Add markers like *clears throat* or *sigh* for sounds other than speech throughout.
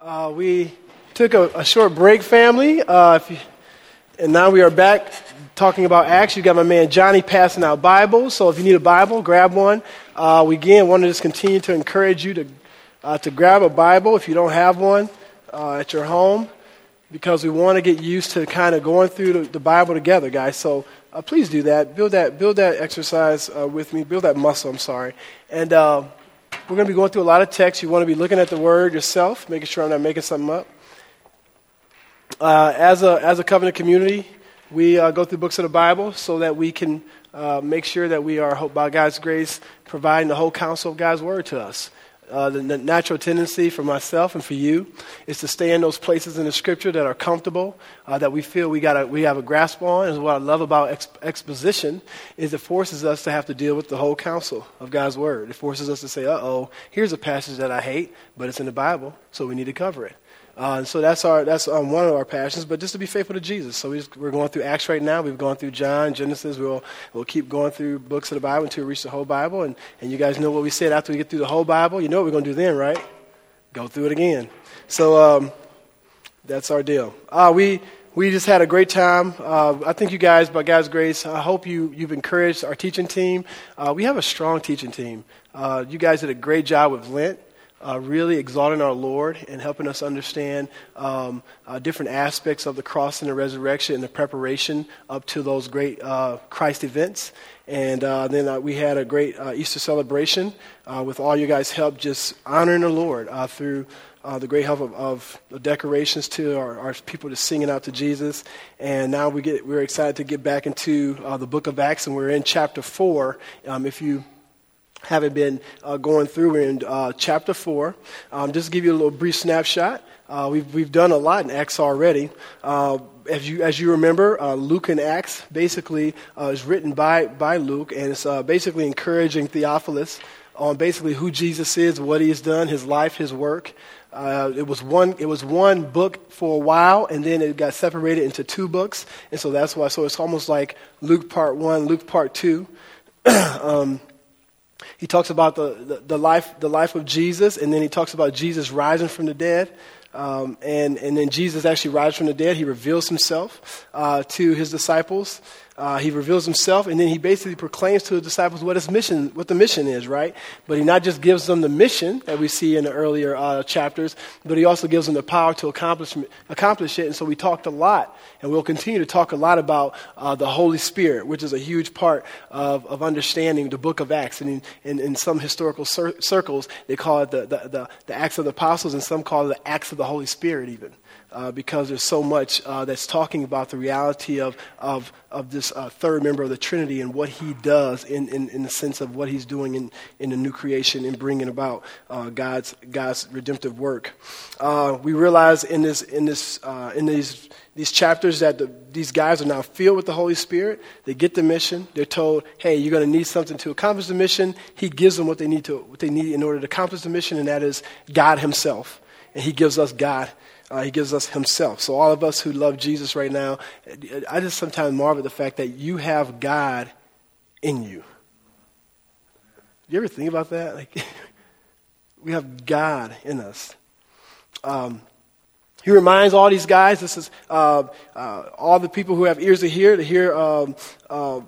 Uh, we took a, a, short break, family, uh, you, and now we are back talking about Acts. You got my man Johnny passing out Bibles, so if you need a Bible, grab one. Uh, we again want to just continue to encourage you to uh, to grab a Bible if you don't have one uh, at your home, because we want to get used to kind of going through the, the Bible together, guys. So uh, please do that. Build that build that exercise with me. Build that muscle. I'm sorry, and. We're going to be going through a lot of text. You want to be looking at the word yourself, making sure I'm not making something up. Uh, as, a, as a covenant community, we uh, go through books of the Bible so that we can uh, make sure that we are, by God's grace, providing the whole counsel of God's word to us. Uh, the, natural tendency for myself and for you is to stay in those places in the scripture that are comfortable, uh, that we feel we, gotta, we have a grasp on. And what I love about ex- exposition is it forces us to have to deal with the whole counsel of God's word. It forces us to say, uh oh, here's a passage that I hate, but it's in the Bible, so we need to cover it. Uh, so that's our that's um, one of our passions. But just to be faithful to Jesus. So we are going through Acts right now. We've gone through John, Genesis. We'll we'll keep going through books of the Bible until we reach the whole Bible. And and you guys know what we said after we get through the whole Bible. You know what we're going to do then, right? Go through it again. So um, that's our deal. Uh, we we just had a great time. Uh, I think you guys, by God's grace, I hope you, you've encouraged our teaching team. Uh, we have a strong teaching team. Uh, you guys did a great job with Lent uh, really exalting our Lord and helping us understand um, uh, different aspects of the cross and the resurrection and the preparation up to those great uh, Christ events. And uh, then uh, we had a great uh, Easter celebration with all you guys' help, just honoring the Lord through. the great help of, of, the decorations to our, our, people just singing out to Jesus, and now we get we're excited to get back into the Book of Acts, and we're in chapter four. Um, if you haven't been uh, going through. We're in uh, chapter 4. Um, just to give you a little brief snapshot, uh, we've, we've done a lot in Acts already. Uh, as, you, as you remember, uh, Luke and Acts basically uh, is written by, by Luke, and it's basically encouraging Theophilus on basically who Jesus is, what he has done, his life, his work. Uh, it was one. It was one book for a while, and then it got separated into two books, and so that's why. So it's almost like Luke part one, Luke part two. *clears throat* um, he talks about the, the, the, life, the life of Jesus, and then he talks about Jesus rising from the dead. Um, and, and then Jesus actually rises from the dead. He reveals himself uh, to his disciples. Uh, he reveals himself, and then he basically proclaims to his disciples what his mission, what the mission is, right? But he not just gives them the mission that we see in the earlier uh, chapters, but he also gives them the power to accomplish, accomplish it. And so we talked a lot, and we'll continue to talk a lot about uh, the Holy Spirit, which is a huge part of, of understanding the book of Acts. And in, in, in some historical cir- circles, they call it the, the, the, the Acts of the Apostles, and some call it the Acts of the Holy Spirit, even uh, because there's so much uh, that's talking about the reality of, of, of this uh, third member of the Trinity and what he does in, in, in, the sense of what he's doing in, in the new creation and bringing about uh, God's, God's redemptive work. Uh, we realize in, this, in, this, uh, in these, these chapters that the, these guys are now filled with the Holy Spirit. They get the mission. They're told, hey, you're going to need something to accomplish the mission. He gives them what they need, to, what they need in order to accomplish the mission, and that is God Himself. And He gives us God uh, he gives us himself. So, all of us who love Jesus right now, I just sometimes marvel at the fact that you have God in you. You ever think about that? Like, *laughs* we have God in us. Um, he reminds all these guys, this is uh, uh, all the people who have ears to hear, to hear um, uh,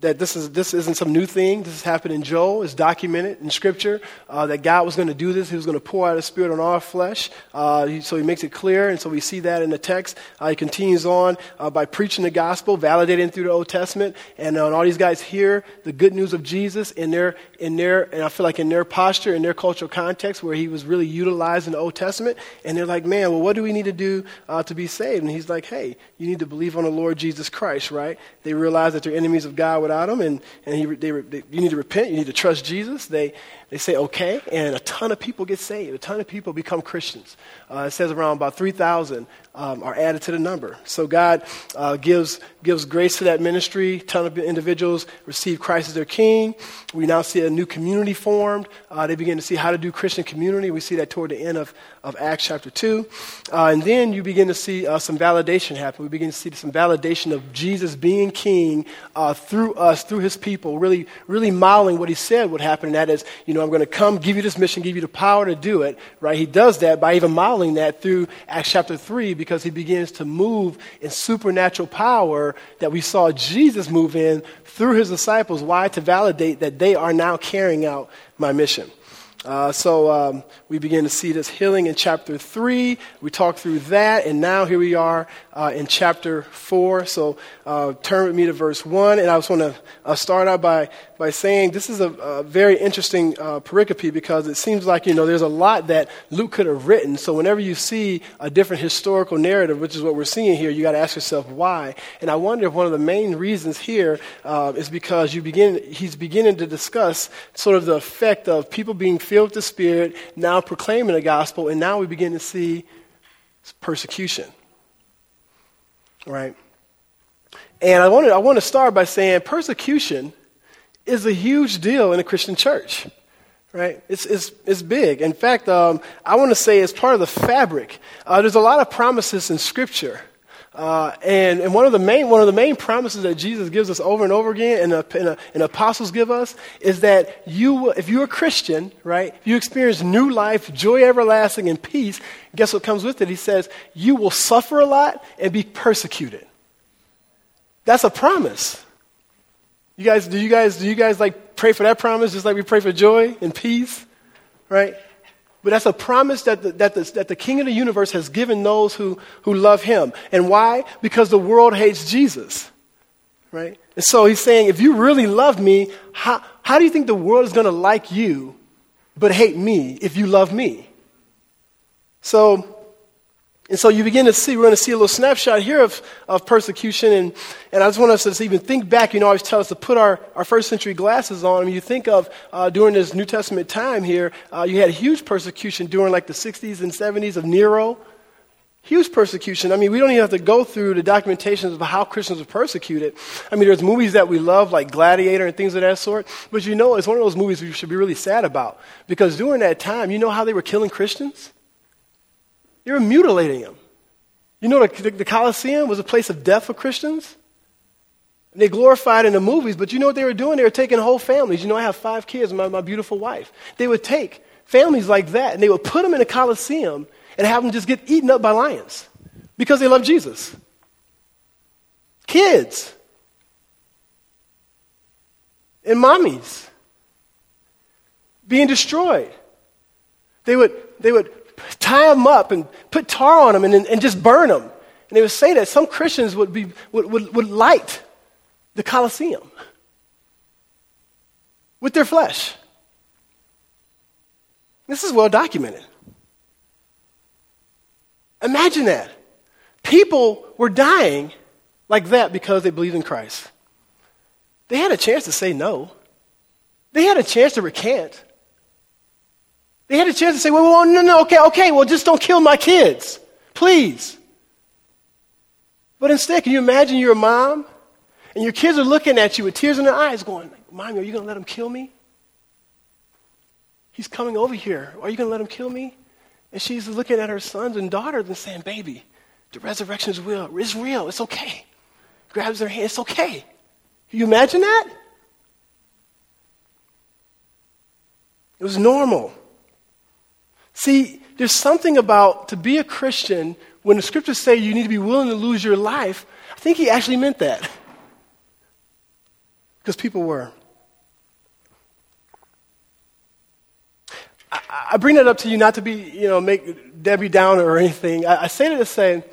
that this, is, this isn't some new thing. This has happened in Joel. It's documented in Scripture uh, that God was going to do this. He was going to pour out His Spirit on our flesh. Uh, so He makes it clear, and so we see that in the text. Uh, he continues on uh, by preaching the gospel, validating through the Old Testament, and uh, all these guys hear the good news of Jesus in their, in their, and I feel like in their posture, in their cultural context, where He was really utilizing the Old Testament, and they're like, man, well, what do we need to do uh, to be saved? And He's like, hey, you need to believe on the Lord Jesus Christ, right? They realize that they're enemies of God without him, and, and he, they, they, you need to repent, you need to trust Jesus. They, they say, okay, and a ton of people get saved. A ton of people become Christians. Uh, it says around about 3,000 um, are added to the number. So God uh, gives, gives grace to that ministry. A ton of individuals receive Christ as their king. We now see a new community formed. Uh, they begin to see how to do Christian community. We see that toward the end of, of Acts chapter 2. Uh, and then you begin to see uh, some validation happen. We begin to see some validation of Jesus being king uh, through us, through his people, really, really modeling what he said would happen, and that is, you know, know, I'm going to come, give you this mission, give you the power to do it, right? He does that by even modeling that through Acts chapter 3 because he begins to move in supernatural power that we saw Jesus move in through his disciples. Why? To validate that they are now carrying out my mission. Uh, so um, we begin to see this healing in chapter 3. We talked through that, and now here we are uh, in chapter 4. So uh, turn with me to verse 1. And I just want to uh, start out by, by saying this is a, a very interesting uh, pericope because it seems like, you know, there's a lot that Luke could have written. So whenever you see a different historical narrative, which is what we're seeing here, you got to ask yourself why. And I wonder if one of the main reasons here uh, is because you begin, he's beginning to discuss sort of the effect of people being filled with the Spirit, now proclaiming the gospel, and now we begin to see persecution. Right? And I want to, I want to start by saying persecution is a huge deal in the Christian church. Right? It's, it's, it's big. In fact, um, I want to say it's part of the fabric. Uh, there's a lot of promises in Scripture uh, and, and one of the main one of the main promises that Jesus gives us over and over again, and, the, and, the, and apostles give us, is that you, if you're a Christian, right, if you experience new life, joy everlasting, and peace, guess what comes with it? He says you will suffer a lot and be persecuted. That's a promise. You guys, do you guys, do you guys like pray for that promise just like we pray for joy and peace, right? But that's a promise that the, that, the, that the King of the universe has given those who, who love him. And why? Because the world hates Jesus. Right? And so he's saying, if you really love me, how, how do you think the world is going to like you but hate me if you love me? So and so you begin to see, we're going to see a little snapshot here of, of persecution. And, and I just want us to even think back. You know, I always tell us to put our, our first century glasses on. I mean, you think of uh, during this New Testament time here, uh, you had huge persecution during like the 60s and 70s of Nero. Huge persecution. I mean, we don't even have to go through the documentations of how Christians were persecuted. I mean, there's movies that we love, like Gladiator and things of that sort. But you know, it's one of those movies we should be really sad about. Because during that time, you know how they were killing Christians? They were mutilating them. You know, the, the Colosseum was a place of death for Christians. And they glorified in the movies, but you know what they were doing? They were taking whole families. You know, I have five kids, my, my beautiful wife. They would take families like that and they would put them in a Colosseum and have them just get eaten up by lions because they love Jesus. Kids and mommies being destroyed. They would, they would tie them up and put tar on them and, and just burn them. And they would say that some Christians would, be, would, would, would light the Colosseum with their flesh. This is well documented. Imagine that. People were dying like that because they believed in Christ. They had a chance to say no. They had a chance to recant. They had a chance to say, well, well, no, no, okay, okay, well, just don't kill my kids. Please. But instead, can you imagine you're a mom and your kids are looking at you with tears in their eyes going, Mommy, are you going to let him kill me? He's coming over here. Are you going to let him kill me? And she's looking at her sons and daughters and saying, Baby, the resurrection is real. It's real. It's okay. Grabs their hand. It's okay. Can you imagine that? It was normal. See, there's something about to be a Christian when the scriptures say you need to be willing to lose your life. I think he actually meant that. *laughs* Because people were. I, I, bring that up to you not to be, you know, make Debbie Downer or anything. I, I say that to say,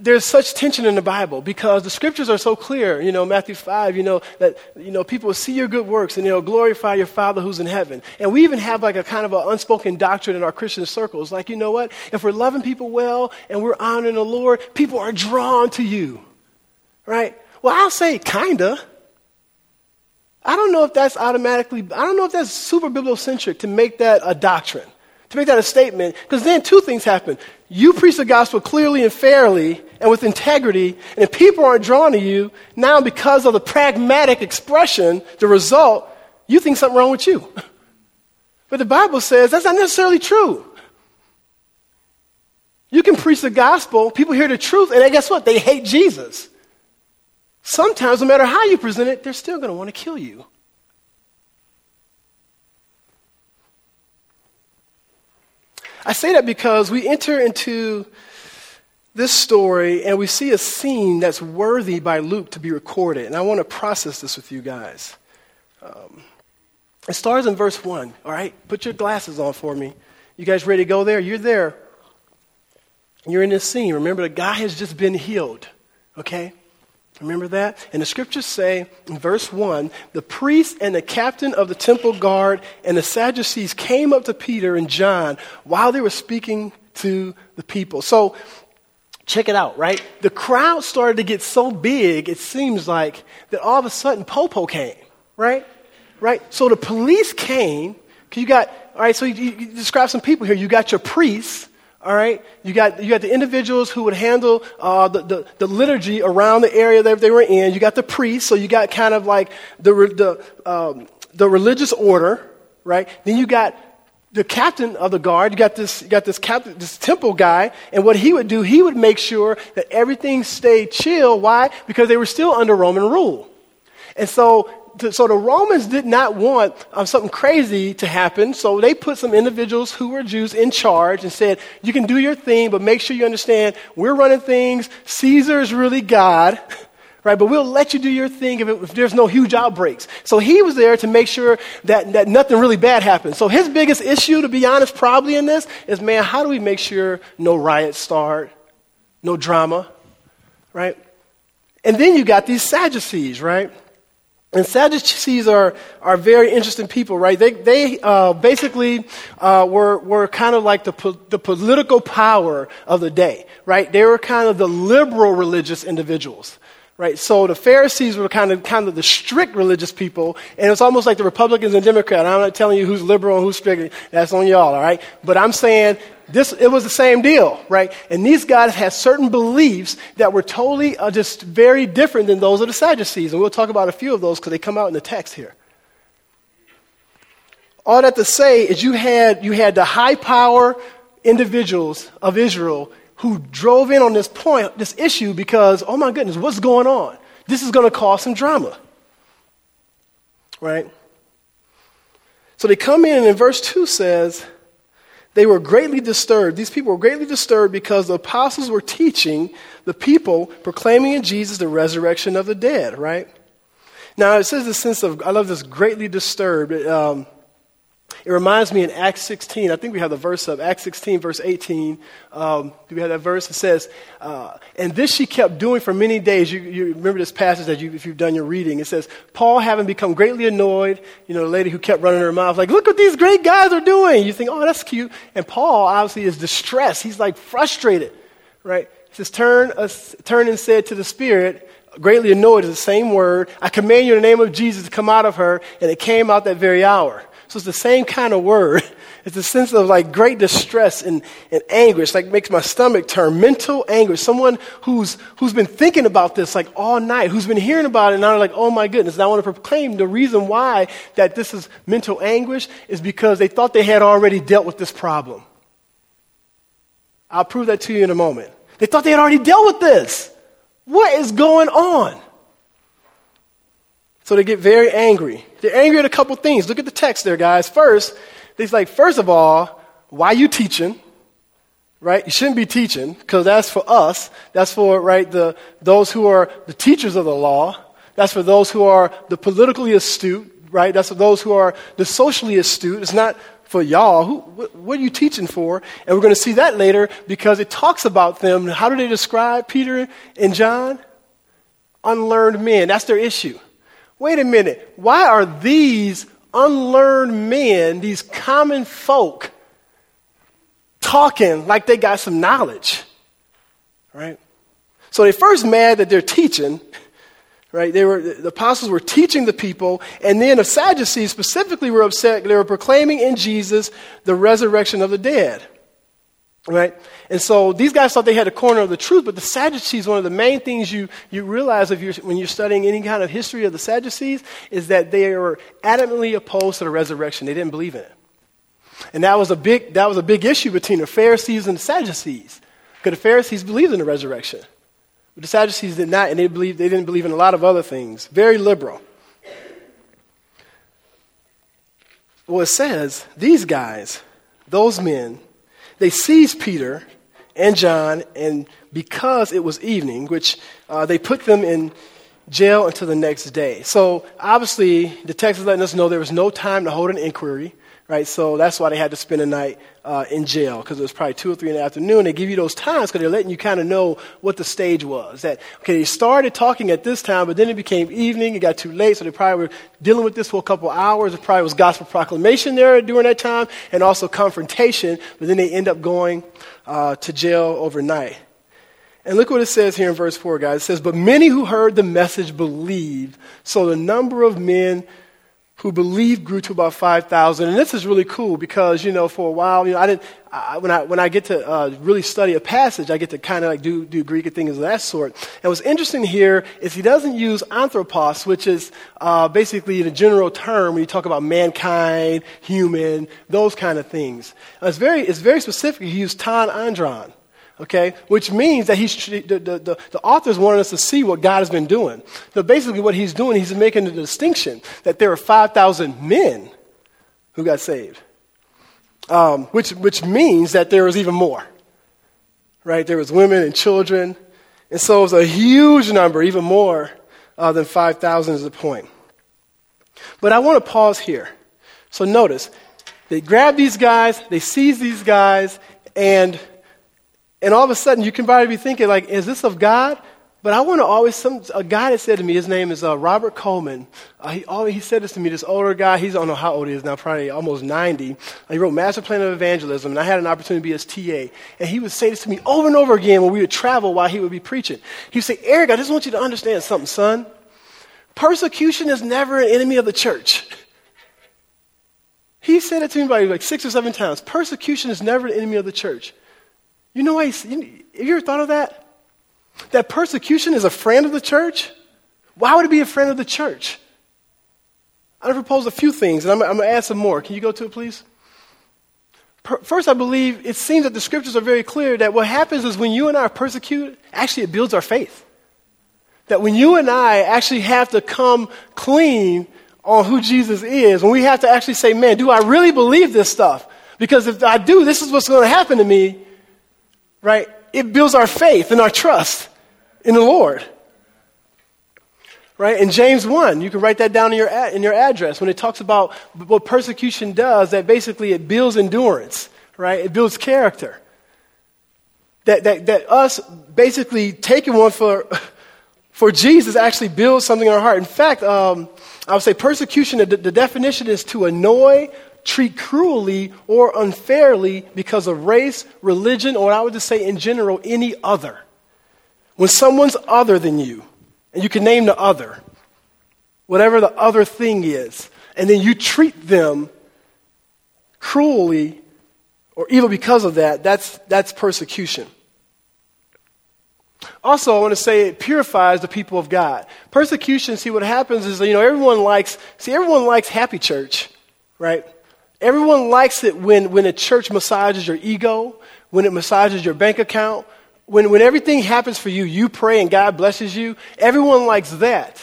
there's such tension in the Bible because the scriptures are so clear. You know, Matthew 5, you know, that, you know, people will see your good works and they'll glorify your Father who's in heaven. And we even have like a kind of an unspoken doctrine in our Christian circles. Like, you know what? If we're loving people well and we're honoring the Lord, people are drawn to you. Right? Well, I'll say kinda. I don't know if that's automatically, I don't know if that's super bibliocentric to make that a doctrine to make that a statement, because then two things happen. You preach the gospel clearly and fairly and with integrity, and if people aren't drawn to you, now because of the pragmatic expression, the result, you think something wrong with you. *laughs* But the Bible says that's not necessarily true. You can preach the gospel, people hear the truth, and guess what? They hate Jesus. Sometimes, no matter how you present it, they're still going to want to kill you. I say that because we enter into this story and we see a scene that's worthy by Luke to be recorded. And I want to process this with you guys. Um, it starts in verse 1, all right? Put your glasses on for me. You guys ready to go there? You're there. You're in this scene. Remember, the guy has just been healed, okay? Remember that? And the scriptures say in verse 1 the priest and the captain of the temple guard and the Sadducees came up to Peter and John while they were speaking to the people. So, check it out, right? The crowd started to get so big, it seems like, that all of a sudden Popo came, right? Right? So the police came. You got, all right, so you, you describe some people here. You got your priests all right? You got, you got the individuals who would handle uh, the, the, the, liturgy around the area that they were in. You got the priests, so you got kind of like the, the, um, the religious order, right? Then you got the captain of the guard. You got this, you got this captain, this temple guy, and what he would do, he would make sure that everything stayed chill. Why? Because they were still under Roman rule. And so so the Romans did not want um, something crazy to happen, so they put some individuals who were Jews in charge and said, You can do your thing, but make sure you understand we're running things. Caesar is really God, *laughs* right? But we'll let you do your thing if, it, if there's no huge outbreaks. So he was there to make sure that, that nothing really bad happened. So his biggest issue, to be honest, probably in this is man, how do we make sure no riots start, no drama, right? And then you got these Sadducees, right? And Sadducees are, are very interesting people, right? They, they uh, basically uh, were, were kind of like the, po- the political power of the day, right? They were kind of the liberal religious individuals, right? So the Pharisees were kind of, kind of the strict religious people, and it's almost like the Republicans and Democrats. I'm not telling you who's liberal and who's strict. That's on y'all, all right? But I'm saying this, it was the same deal, right? And these guys had certain beliefs that were totally uh, just very different than those of the Sadducees. And we'll talk about a few of those because they come out in the text here. All that to say is you had, you had the high power individuals of Israel who drove in on this point, this issue, because, oh my goodness, what's going on? This is going to cause some drama. Right? So they come in, and in verse 2 says, they were greatly disturbed. These people were greatly disturbed because the apostles were teaching the people, proclaiming in Jesus the resurrection of the dead, right? Now, it says the sense of, I love this, greatly disturbed. Um, it reminds me in Acts 16, I think we have the verse of Acts 16, verse 18. Um, do we have that verse? It says, uh, And this she kept doing for many days. You, you remember this passage that you, if you've done your reading. It says, Paul having become greatly annoyed, you know, the lady who kept running her mouth, like, look what these great guys are doing. You think, oh, that's cute. And Paul obviously is distressed. He's like frustrated, right? He says, turn, turn and said to the Spirit, greatly annoyed is the same word. I command you in the name of Jesus to come out of her. And it came out that very hour. So it's the same kind of word. *laughs* It's a sense of like great distress and, and anguish, like makes my stomach turn. Mental anguish. Someone who's, who's been thinking about this like all night, who's been hearing about it, and now like, oh my goodness. And I want to proclaim the reason why that this is mental anguish is because they thought they had already dealt with this problem. I'll prove that to you in a moment. They thought they had already dealt with this. What is going on? So they get very angry. They're angry at a couple things. Look at the text there, guys. First, they're like, first of all, why you teaching? Right? You shouldn't be teaching because that's for us. That's for, right, the, those who are the teachers of the law. That's for those who are the politically astute, right? That's for those who are the socially astute. It's not for y'all. Who, what are you teaching for? And we're going to see that later because it talks about them. How do they describe Peter and John? Unlearned men. That's their issue wait a minute, why are these unlearned men, these common folk, talking like they got some knowledge? Right? So they first mad that they're teaching, right? They were, the apostles were teaching the people, and then the Sadducees specifically were upset. They were proclaiming in Jesus the resurrection of the dead. Right? And so these guys thought they had a corner of the truth, but the Sadducees, one of the main things you, you realize if you're, when you're studying any kind of history of the Sadducees is that they were adamantly opposed to the resurrection. They didn't believe in it. And that was a big, that was a big issue between the Pharisees and the Sadducees. Because the Pharisees believed in the resurrection. But the Sadducees did not, and they, believed, they didn't believe in a lot of other things. Very liberal. Well, it says, these guys, those men, they seized Peter and John, and because it was evening, which uh, they put them in jail until the next day. So obviously, the text is letting us know there was no time to hold an inquiry, right? So that's why they had to spend the night uh, in jail because it was probably two or three in the afternoon. They give you those times because they're letting you kind of know what the stage was. That okay, they started talking at this time, but then it became evening. It got too late, so they probably were dealing with this for a couple hours. It probably was gospel proclamation there during that time, and also confrontation. But then they end up going uh, to jail overnight. And look what it says here in verse 4, guys. It says, But many who heard the message believed. So the number of men who believed grew to about 5,000. And this is really cool because, you know, for a while, you know, I didn't, I, when, I, when I get to uh, really study a passage, I get to kind of like do, do Greek and things of that sort. And what's interesting here is he doesn't use anthropos, which is uh, basically the general term when you talk about mankind, human, those kind of things. It's, very, it's very specific. He used ton andron okay? Which means that he's, the, the, the, author's wanting us to see what God has been doing. So basically, what he's doing, he's making the distinction that there are 5,000 men who got saved, um, which, which means that there was even more, right? There was women and children. And so it was a huge number, even more uh, than 5,000 is the point. But I want to pause here. So notice, they grab these guys, they seize these guys, and and all of a sudden, you can probably be thinking, like, is this of God? But I want to always, some, a guy that said to me, his name is uh, Robert Coleman. Uh, he, always, he said this to me, this older guy, he's, I don't know how old he is now, probably almost 90. Uh, he wrote Master Plan of Evangelism, and I had an opportunity to be his TA. And he would say this to me over and over again when we would travel while he would be preaching. He would say, Eric, I just want you to understand something, son. Persecution is never an enemy of the church. *laughs* He said it to me about like six or seven times. Persecution is never an enemy of the church. You know why? Have you ever thought of that? That persecution is a friend of the church? Why would it be a friend of the church? I'm going to propose a few things, and I'm, I'm going to add some more. Can you go to it, please? First, I believe it seems that the scriptures are very clear that what happens is when you and I are persecuted, actually, it builds our faith. That when you and I actually have to come clean on who Jesus is, when we have to actually say, man, do I really believe this stuff? Because if I do, this is what's going to happen to me right? It builds our faith and our trust in the Lord. Right? In James 1, you can write that down in your, ad, in your address when it talks about what persecution does, that basically it builds endurance, right? It builds character. That, that, that us basically taking one for, *laughs* for Jesus actually builds something in our heart. In fact, um, I would say persecution, the, the definition is to annoy, treat cruelly or unfairly because of race, religion, or I would just say in general, any other. When someone's other than you, and you can name the other, whatever the other thing is, and then you treat them cruelly or even because of that, that's, that's persecution. Also, I want to say it purifies the people of God. Persecution, see what happens is, you know, everyone likes, see, everyone likes happy church, right? Everyone likes it when, when a church massages your ego, when it massages your bank account, when, when everything happens for you, you pray and God blesses you. Everyone likes that.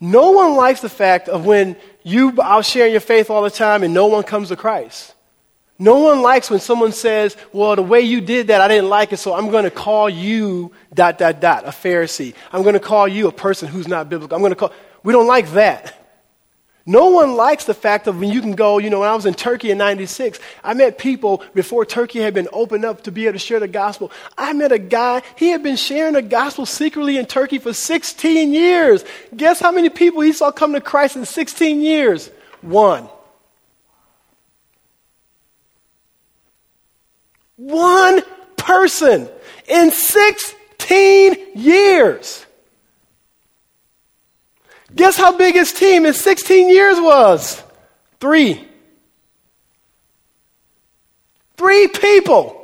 No one likes the fact of when you out sharing your faith all the time and no one comes to Christ. No one likes when someone says, Well, the way you did that, I didn't like it, so I'm going to call you dot, dot, dot, a Pharisee. I'm going to call you a person who's not biblical. I'm going to call. We don't like that. No one likes the fact of when you can go, you know, when I was in Turkey in 96, I met people before Turkey had been opened up to be able to share the gospel. I met a guy, he had been sharing the gospel secretly in Turkey for 16 years. Guess how many people he saw come to Christ in 16 years? One. One person in 16 years. Guess how big his team in 16 years was? Three. Three people.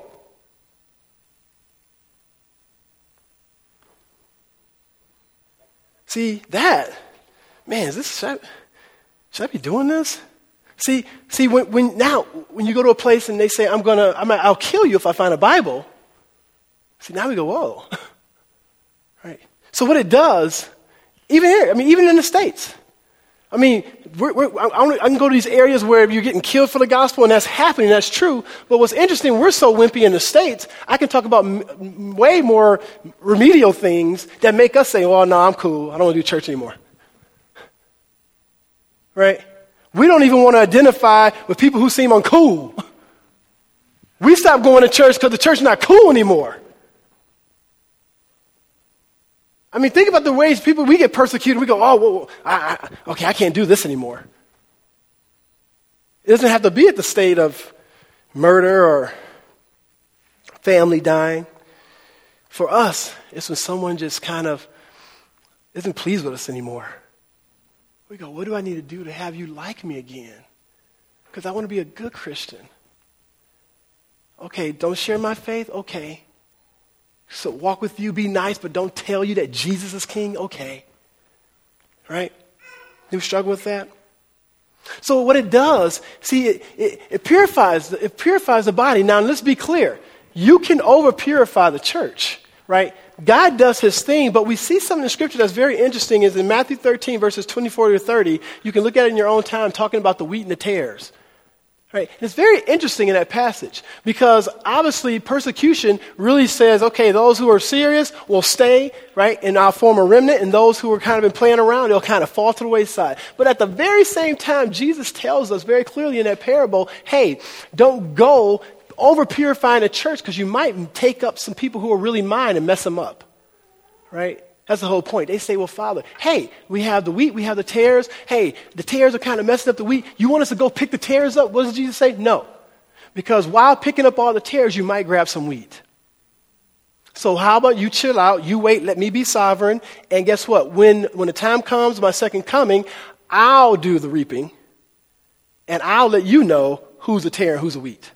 See, that, man, is this, should I, should I be doing this? See, see, when, when now, when you go to a place and they say, I'm gonna, I'm, I'll kill you if I find a Bible. See, now we go, whoa. *laughs* right? So what it does even here, I mean, even in the States, I mean, we're, we're, I, I, can go to these areas where you're getting killed for the gospel, and that's happening, that's true. But what's interesting, we're so wimpy in the States, I can talk about m- way more remedial things that make us say, well, no, I'm cool. I don't want to do church anymore. Right? We don't even want to identify with people who seem uncool. We stop going to church because the church is not cool anymore. I mean, think about the ways people, we get persecuted. We go, oh, well, I, I, okay, I can't do this anymore. It doesn't have to be at the state of murder or family dying. For us, it's when someone just kind of isn't pleased with us anymore. We go, what do I need to do to have you like me again? Because I want to be a good Christian. Okay, don't share my faith? Okay. So walk with you, be nice, but don't tell you that Jesus is king? Okay. Right? You struggle with that? So what it does, see, it, it, it, purifies, it purifies the body. Now let's be clear. You can over purify the church, right? God does his thing, but we see something in scripture that's very interesting is in Matthew 13 verses 24 to 30. You can look at it in your own time talking about the wheat and the tares. Right? It's very interesting in that passage because obviously persecution really says, okay, those who are serious will stay, right, in our former remnant, and those who are kind of been playing around, they'll kind of fall to the wayside. But at the very same time, Jesus tells us very clearly in that parable, hey, don't go over purifying a church because you might take up some people who are really mine and mess them up. Right? That's the whole point. They say, well, Father, hey, we have the wheat, we have the tares. Hey, the tares are kind of messing up the wheat. You want us to go pick the tares up? What does Jesus say? No. Because while picking up all the tares, you might grab some wheat. So how about you chill out, you wait, let me be sovereign, and guess what? When, when the time comes, my second coming, I'll do the reaping, and I'll let you know who's a tare and who's a wheat.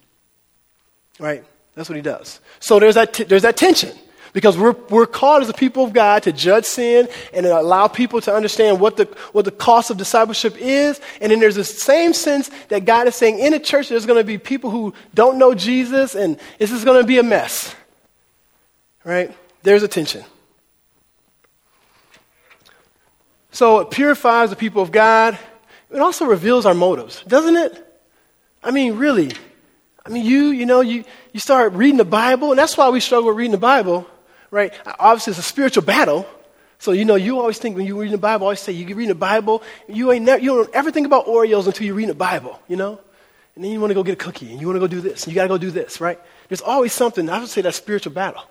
Right? That's what he does. So there's that, t- there's that tension. Because we're, we're called as a people of God to judge sin and allow people to understand what the, what the cost of discipleship is. And then there's the same sense that God is saying in the church there's going to be people who don't know Jesus and this is going to be a mess. Right? There's a tension. So it purifies the people of God. It also reveals our motives, doesn't it? I mean, really. I mean, you, you know, you, you start reading the Bible, and that's why we struggle with reading the Bible right? Obviously, it's a spiritual battle. So, you know, you always think when you read the Bible, I always say, you read the Bible, you, ain't never, you don't ever think about Oreos until you read the Bible, you know? And then you want to go get a cookie, and you want to go do this, and you got to go do this, right? There's always something, I would say that's spiritual battle.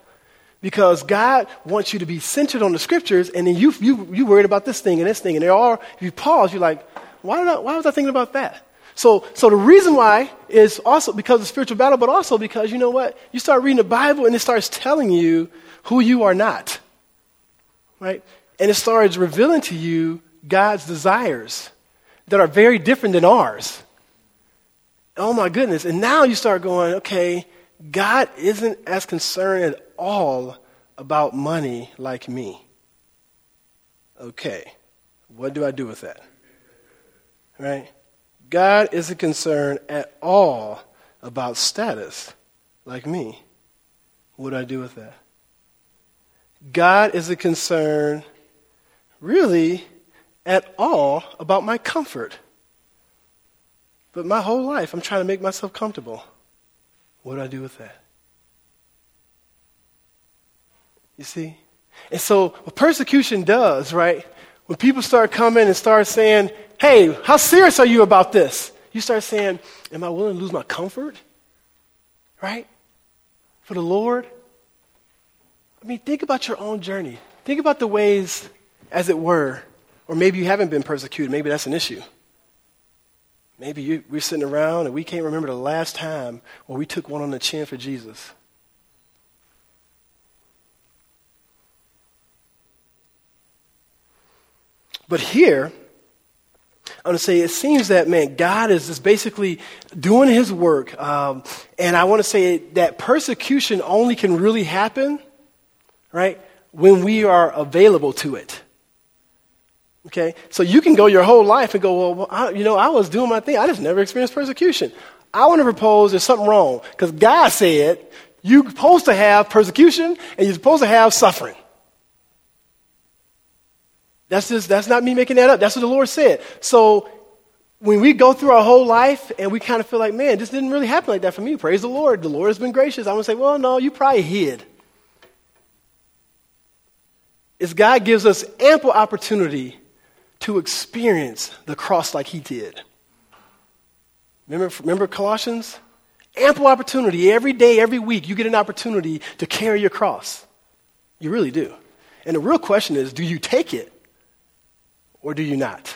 Because God wants you to be centered on the scriptures, and then you, you, you worried about this thing and this thing, and they're all, if you pause, you're like, why, I, why was I thinking about that? So, so the reason why is also because of spiritual battle, but also because you know what? You start reading the Bible and it starts telling you who you are not. Right? And it starts revealing to you God's desires that are very different than ours. Oh my goodness. And now you start going, okay, God isn't as concerned at all about money like me. Okay, what do I do with that? Right? God isn't concerned at all about status like me. What do I do with that? God isn't concerned really at all about my comfort. But my whole life, I'm trying to make myself comfortable. What do I do with that? You see? And so, what persecution does, right? When people start coming and start saying, hey, how serious are you about this? You start saying, am I willing to lose my comfort? Right? For the Lord? I mean, think about your own journey. Think about the ways, as it were, or maybe you haven't been persecuted. Maybe that's an issue. Maybe you, we're sitting around and we can't remember the last time when we took one on the chin for Jesus. But here, I want to say it seems that, man, God is just basically doing his work. Um, and I want to say that persecution only can really happen right? When we are available to it. Okay? So you can go your whole life and go, well, I, you know, I was doing my thing. I just never experienced persecution. I want to propose there's something wrong because God said you're supposed to have persecution and you're supposed to have suffering. That's just, that's not me making that up. That's what the Lord said. So when we go through our whole life and we kind of feel like, man, this didn't really happen like that for me. Praise the Lord. The Lord has been gracious. I'm going to say, well, no, you probably hid. Is God gives us ample opportunity to experience the cross like he did. Remember, remember Colossians? Ample opportunity. Every day, every week, you get an opportunity to carry your cross. You really do. And the real question is do you take it or do you not?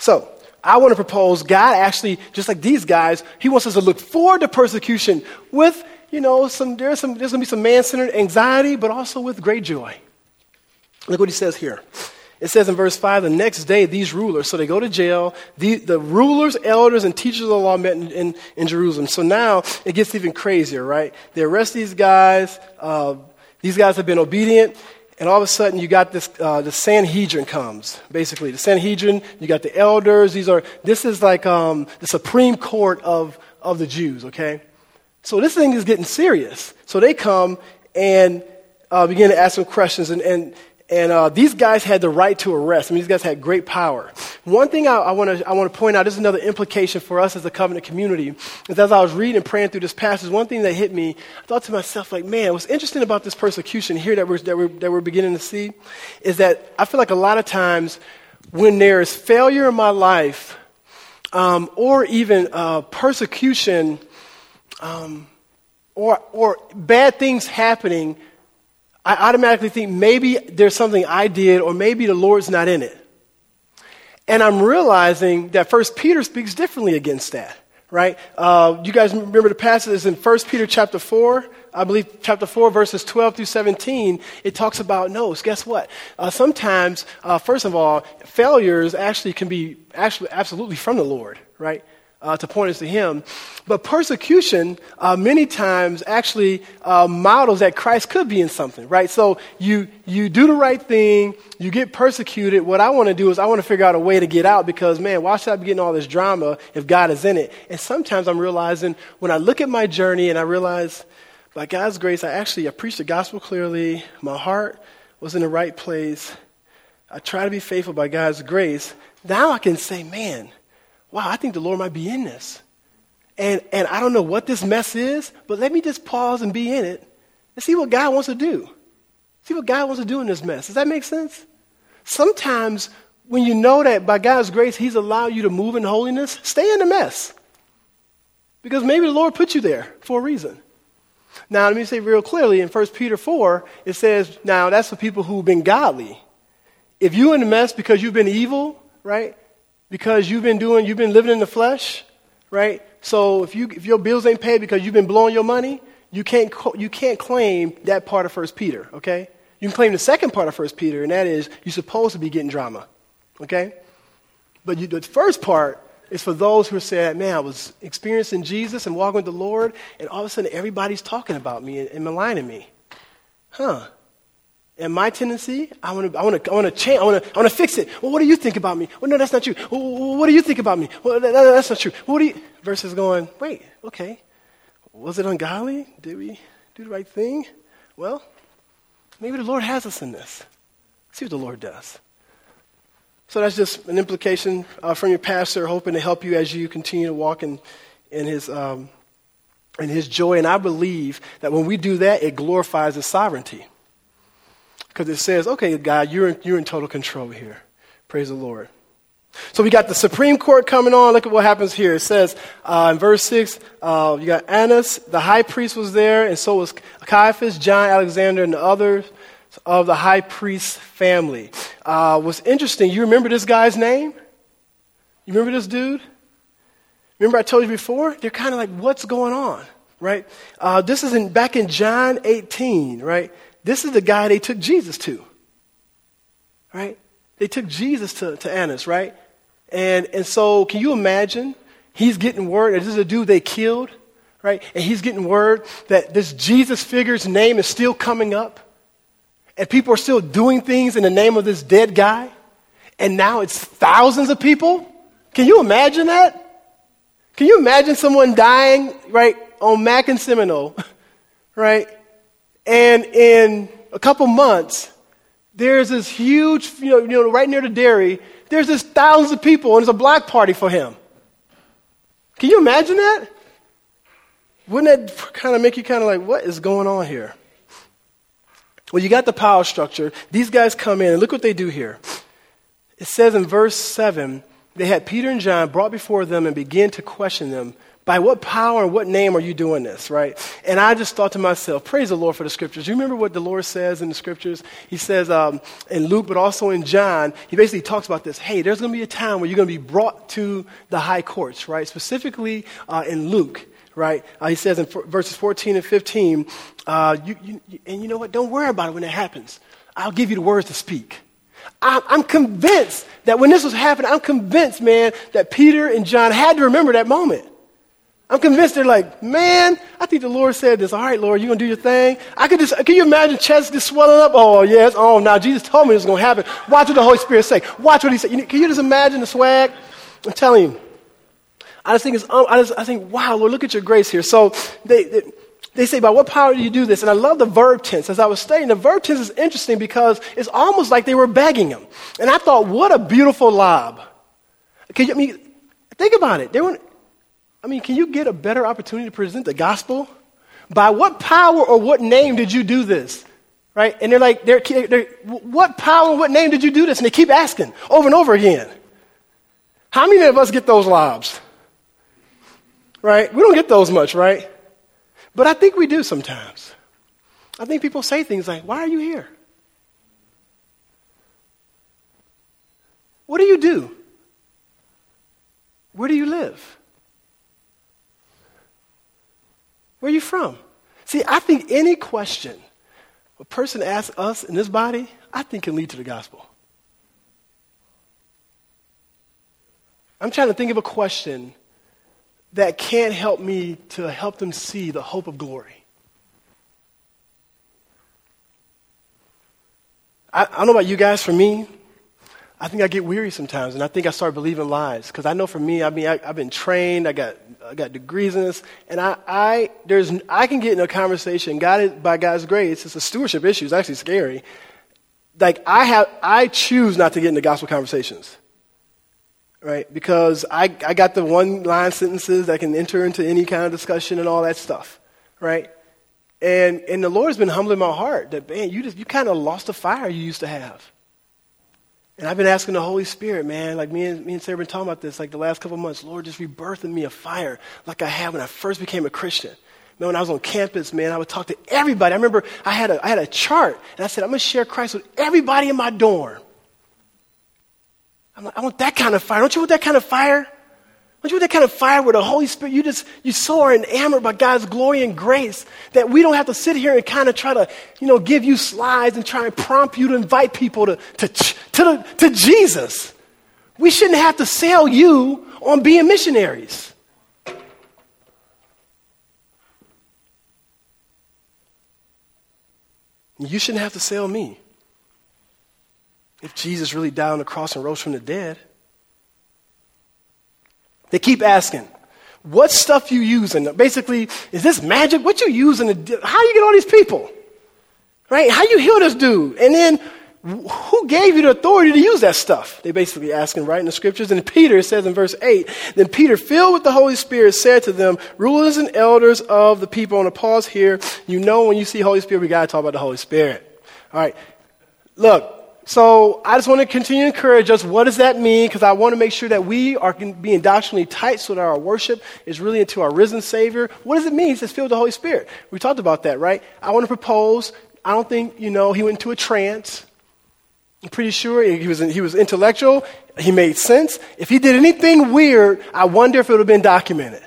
So, I want to propose God actually, just like these guys, He wants us to look forward to persecution with, you know, some, there's, some, there's going to be some man centered anxiety, but also with great joy. Look what He says here. It says in verse 5 the next day, these rulers, so they go to jail. The, the rulers, elders, and teachers of the law met in, in, in, Jerusalem. So now it gets even crazier, right? They arrest these guys. Uh, these guys have been obedient. And all of a sudden, you got this, uh, the Sanhedrin comes, basically. The Sanhedrin, you got the elders. These are, this is like um, the Supreme Court of, of the Jews, okay? So this thing is getting serious. So they come and uh, begin to ask some questions. And, and, and uh, these guys had the right to arrest. I mean, these guys had great power. One thing I, I want to point out, this is another implication for us as a covenant community, is as I was reading and praying through this passage, one thing that hit me, I thought to myself, like, man, what's interesting about this persecution here that we're, that we're, that we're beginning to see is that I feel like a lot of times when there is failure in my life, um, or even uh, persecution, um, or, or bad things happening, I automatically think maybe there's something I did or maybe the Lord's not in it. And I'm realizing that First Peter speaks differently against that, right? Uh, you guys remember the passage in First Peter chapter 4? I believe chapter 4, verses 12 through 17, it talks about no. Guess what? Uh, sometimes, uh, first of all, failures actually can be actually absolutely from the Lord, right? Uh, to point us to Him. But persecution, uh, many times, actually uh, models that Christ could be in something, right? So you, you do the right thing, you get persecuted. What I want to do is I want to figure out a way to get out because, man, why should I be getting all this drama if God is in it? And sometimes I'm realizing when I look at my journey and I realize, by God's grace, I actually I preached the gospel clearly, my heart was in the right place. I try to be faithful by God's grace. Now I can say, man, wow, I think the Lord might be in this. And, and I don't know what this mess is, but let me just pause and be in it and see what God wants to do. See what God wants to do in this mess. Does that make sense? Sometimes when you know that by God's grace, He's allowed you to move in holiness, stay in the mess. Because maybe the Lord put you there for a reason. Now, let me say real clearly in 1 Peter 4, it says, now that's for people who've been godly. If you're in the mess because you've been evil, right? Because you've been doing, you've been living in the flesh, right? So if, you, if your bills ain't paid because you've been blowing your money, you can't, you can't claim that part of First Peter, okay? You can claim the second part of First Peter, and that is you're supposed to be getting drama, okay? But you, the first part is for those who saying, man, I was experiencing Jesus and walking with the Lord, and all of a sudden everybody's talking about me and, and maligning me. Huh. And my tendency, I want to, I want to, I want to change. I want to, I want to fix it. Well, what do you think about me? Well, no, that's not true. Well, what do you think about me? Well, that, that's not true. What do you? Versus going, wait, okay, was it ungodly? Did we do the right thing? Well, maybe the Lord has us in this. See what the Lord does. So that's just an implication uh, from your pastor, hoping to help you as you continue to walk in, in his, um, in his joy. And I believe that when we do that, it glorifies his sovereignty. Because it says, okay, God, you're in, you're in total control here. Praise the Lord. So we got the Supreme Court coming on. Look at what happens here. It says uh, in verse 6, uh, you got Annas, the high priest was there, and so was Caiaphas, John, Alexander, and the others of the high priest family. Uh, what's interesting, you remember this guy's name? You remember this dude? Remember I told you before? They're kind of like, what's going on? Right? Uh, this is in, back in John 18, right? This is the guy they took Jesus to. Right? They took Jesus to, to Annas, right? And, and so, can you imagine? He's getting word this is a dude they killed, right? And he's getting word that this Jesus figure's name is still coming up. And people are still doing things in the name of this dead guy. And now it's thousands of people. Can you imagine that? Can you imagine someone dying, right, on Mac and Seminole, *laughs* right? And in a couple months, there's this huge, you know, you know, right near the dairy, there's this thousands of people, and it's a block party for him. Can you imagine that? Wouldn't that kind of make you kind of like, what is going on here? Well, you got the power structure. These guys come in, and look what they do here. It says in verse 7 they had Peter and John brought before them and began to question them by what power and what name are you doing this, right? And I just thought to myself, praise the Lord for the scriptures. You remember what the Lord says in the scriptures? He says um, in Luke, but also in John, he basically talks about this. Hey, there's going to be a time where you're going to be brought to the high courts, right? Specifically uh, in Luke, right? Uh, he says in f- verses 14 and 15, uh, you, you, and you know what? Don't worry about it when it happens. I'll give you the words to speak. I'm convinced that when this was happening, I'm convinced, man, that Peter and John had to remember that moment. I'm convinced they're like, man, I think the Lord said this. All right, Lord, you're going to do your thing. I could just, can you imagine chest just swelling up? Oh, yes. Oh, now Jesus told me this is going to happen. Watch what the Holy Spirit say. Watch what he said. Can you just imagine the swag? I'm telling you. I just think it's, um, I, just, I think, wow, Lord, look at your grace here. So they, they, they say, by what power do you do this? And I love the verb tense. As I was studying, the verb tense is interesting because it's almost like they were begging him. And I thought, what a beautiful lob. Can you, I mean, think about it. They were, I mean, can you get a better opportunity to present the gospel? By what power or what name did you do this? Right? And they're like, they're, they're, what power, what name did you do this? And they keep asking over and over again. How many of us get those lobs? Right? We don't get those much, right? But I think we do sometimes. I think people say things like, Why are you here? What do you do? Where do you live? Where are you from? See, I think any question a person asks us in this body, I think can lead to the gospel. I'm trying to think of a question that can't help me to help them see the hope of glory. I, I don't know about you guys, for me, I think I get weary sometimes, and I think I start believing lies. Because I know for me, I mean, I, have been trained, I got, I got degrees in this, and I, I, there's, I can get in a conversation, guided by God's grace, it's a stewardship issue, it's actually scary. Like, I have, I choose not to get into gospel conversations. Right? Because I, I got the one line sentences that can enter into any kind of discussion and all that stuff. Right? And, and the Lord's been humbling my heart that, man, you just, you kind of lost the fire you used to have. And I've been asking the Holy Spirit, man, like me and, me and Sarah have been talking about this like the last couple months. Lord, just rebirth in me a fire like I had when I first became a Christian. Man, when I was on campus, man, I would talk to everybody. I remember I had a, I had a chart, and I said, I'm going to share Christ with everybody in my dorm. I'm like, I want that kind of fire. Don't you want that kind of fire? Don't you want that kind of fire where the Holy Spirit, you just, you so are enamored by God's glory and grace that we don't have to sit here and kind of try to, you know, give you slides and try and prompt you to invite people to, to, to, to Jesus. We shouldn't have to sell you on being missionaries. You shouldn't have to sell me. If Jesus really died on the cross and rose from the dead, they keep asking, what stuff you using? Basically, is this magic? What you using? To, how you get all these people? Right? How you heal this dude? And then who gave you the authority to use that stuff? They basically asking right in the scriptures. And Peter says in verse 8, then Peter, filled with the Holy Spirit, said to them, rulers and elders of the people. On a pause here. You know when you see Holy Spirit, we got to talk about the Holy Spirit. All right. Look, so I just want to continue to encourage us. What does that mean? Because I want to make sure that we are being doctrinally tight so that our worship is really into our risen Savior. What does it mean? He says, filled the Holy Spirit. We talked about that, right? I want to propose. I don't think, you know, he went into a trance. I'm pretty sure he was, he was intellectual. He made sense. If he did anything weird, I wonder if it would have been documented.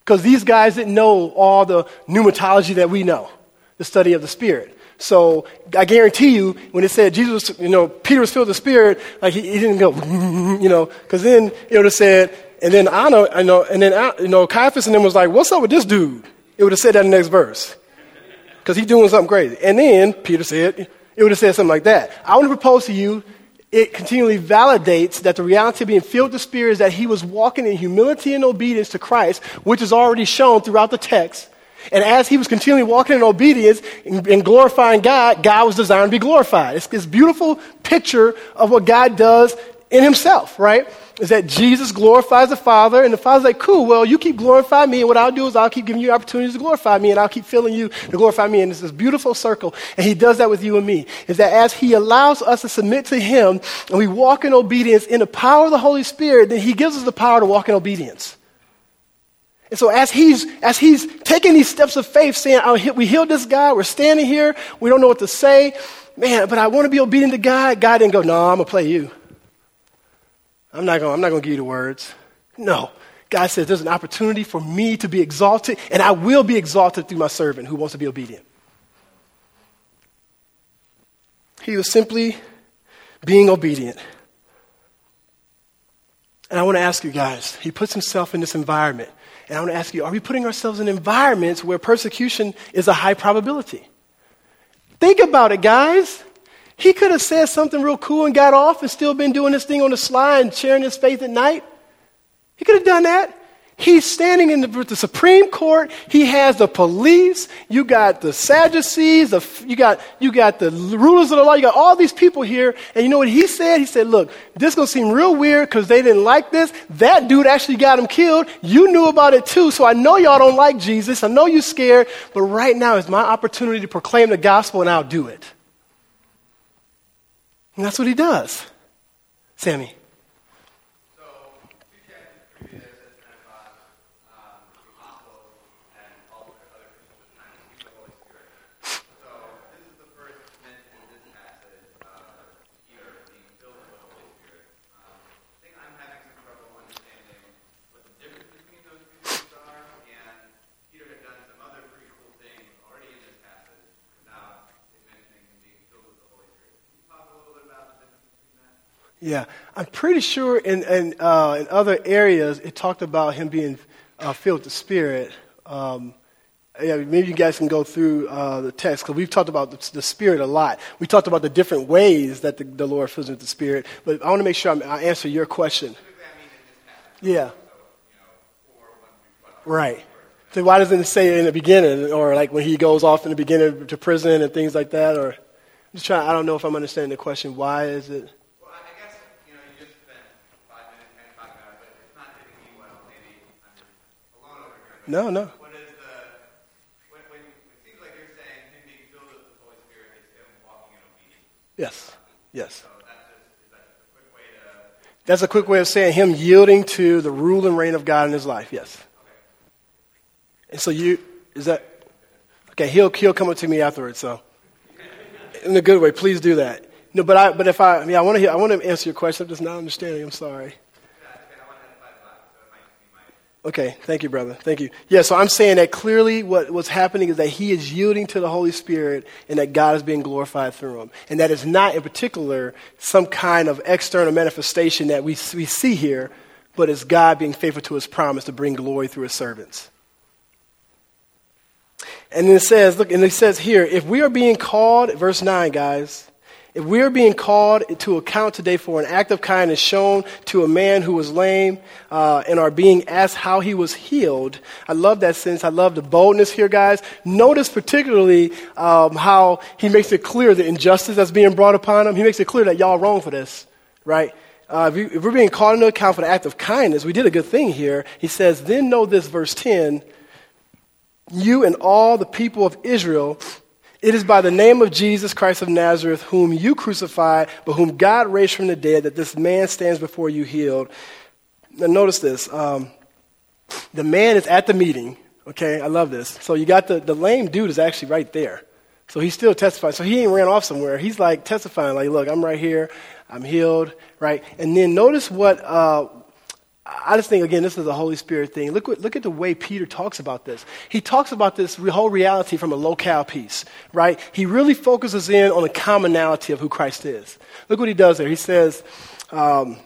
Because these guys didn't know all the pneumatology that we know, the study of the Spirit. So I guarantee you, when it said Jesus, you know, Peter was filled with the Spirit, like he, he didn't go, *laughs* you know, because then it would have said, and then I know, I know, and then you know, Caiaphas and them was like, "What's up with this dude?" It would have said that in the next verse, because he's doing something crazy. And then Peter said, it would have said something like that. I want to propose to you. It continually validates that the reality of being filled with the Spirit is that he was walking in humility and obedience to Christ, which is already shown throughout the text And as he was continually walking in obedience and, glorifying God, God was designed to be glorified. It's this beautiful picture of what God does in himself, right? Is that Jesus glorifies the Father, and the Father's like, cool, well, you keep glorifying me, and what I'll do is I'll keep giving you opportunities to glorify me, and I'll keep filling you to glorify me. And it's this beautiful circle, and he does that with you and me. Is that as he allows us to submit to him, and we walk in obedience in the power of the Holy Spirit, then he gives us the power to walk in obedience. And so as he's, as he's taking these steps of faith, saying, we healed this guy, we're standing here, we don't know what to say, man, but I want to be obedient to God, God didn't go, no, I'm going to play you. I'm not going I'm not going to give you the words. No. God says there's an opportunity for me to be exalted, and I will be exalted through my servant who wants to be obedient. He was simply being obedient. And I want to ask you guys, he puts himself in this environment. And I want to ask you, are we putting ourselves in environments where persecution is a high probability? Think about it, guys. He could have said something real cool and got off and still been doing this thing on the slide and sharing his faith at night. He could have done that. He's standing in the, the, Supreme Court. He has the police. You got the Sadducees. The, you, got, you got the rulers of the law. You got all these people here. And you know what he said? He said, look, this is going to seem real weird because they didn't like this. That dude actually got him killed. You knew about it too. So I know y'all don't like Jesus. I know you're scared. But right now is my opportunity to proclaim the gospel and I'll do it. And that's what he does. Sammy. Yeah, I'm pretty sure in, in, uh, in other areas it talked about him being uh, filled with the Spirit. Um, yeah, maybe you guys can go through uh, the text because we've talked about the, the, Spirit a lot. We talked about the different ways that the, the Lord fills with the Spirit, but I want to make sure I'm, i answer your question. Yeah. Right. So why doesn't it say in the beginning, or like when he goes off in the beginning to prison and things like that? Or I'm just trying. I don't know if I'm understanding the question. Why is it? No, no. What is the, when, when, it seems like you're saying him being filled with the Holy Spirit is him walking in no. Yes, yes. So that's, just, that just a quick way to... That's a quick way of saying him yielding to the rule and reign of God in his life, yes. And so you, is that, okay, he'll, he'll come up to me afterwards, so. In a good way, please do that. No, but I, but if I, I mean, I want to, I want to answer your question. I'm just not understanding. I'm sorry. Okay, thank you, brother. Thank you. Yeah, so I'm saying that clearly what, what's happening is that he is yielding to the Holy Spirit and that God is being glorified through him. And that is not, in particular, some kind of external manifestation that we, we see here, but it's God being faithful to his promise to bring glory through his servants. And then it says, look, and it says here, if we are being called, verse 9, guys, if we are being called to account today for an act of kindness shown to a man who was lame uh, and are being asked how he was healed, I love that sense. I love the boldness here, guys. Notice particularly um, how he makes it clear the injustice that's being brought upon him. He makes it clear that y'all wrong for this, right? Uh, if, you, if we're being called into account for the act of kindness, we did a good thing here. He says, then know this, verse 10 you and all the people of Israel it is by the name of Jesus Christ of Nazareth, whom you crucified, but whom God raised from the dead, that this man stands before you healed. Now, notice this. Um, the man is at the meeting. Okay, I love this. So you got the, the lame dude is actually right there. So he's still testifying. So he ain't ran off somewhere. He's like testifying, like, look, I'm right here. I'm healed, right? And then notice what, uh, I just think, again, this is a Holy Spirit thing. Look, look at the way Peter talks about this. He talks about this whole reality from a locale piece, right? He really focuses in on the commonality of who Christ is. Look what he does there. He says, um,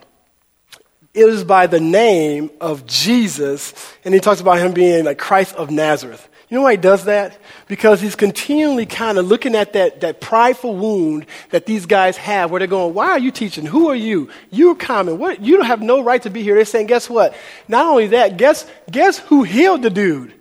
it is by the name of Jesus, and he talks about him being like Christ of Nazareth. You know why he does that? Because he's continually kind of looking at that, that prideful wound that these guys have where they're going, Why are you teaching? Who are you? You're common. What? You don't have no right to be here. They're saying, Guess what? Not only that, guess, guess who healed the dude?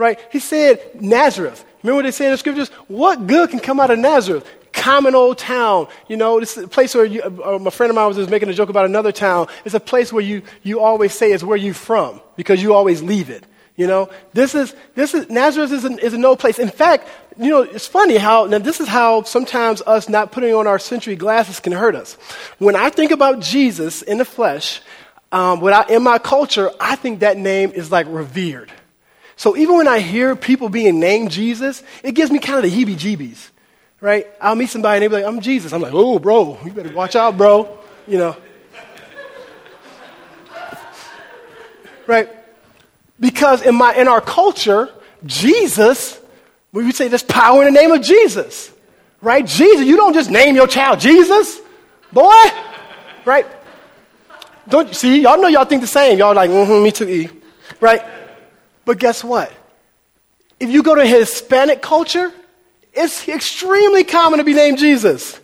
right? He said Nazareth. Remember what they say in the scriptures? What good can come out of Nazareth? Common old town. You know, this is a place where you, uh, a friend of mine was just making a joke about another town. It's a place where you, you always say it's where you're from because you always leave it. You know, this is, this is, Nazareth is is a no place. In fact, you know, it's funny how, now this is how sometimes us not putting on our century glasses can hurt us. When I think about Jesus in the flesh, um, without, in my culture, I think that name is like revered. So even when I hear people being named Jesus, it gives me kind of the heebie jeebies, right? I'll meet somebody and they'll be like, I'm Jesus. I'm like, oh, bro, you better watch out, bro. You know. *laughs* right? Because in, my, in our culture, Jesus, we would say there's power in the name of Jesus, right? Jesus, you don't just name your child Jesus, boy, right? Don't you see? Y'all know y'all think the same. Y'all like, mm-hmm, me too, E, right? But guess what? If you go to Hispanic culture, it's extremely common to be named Jesus.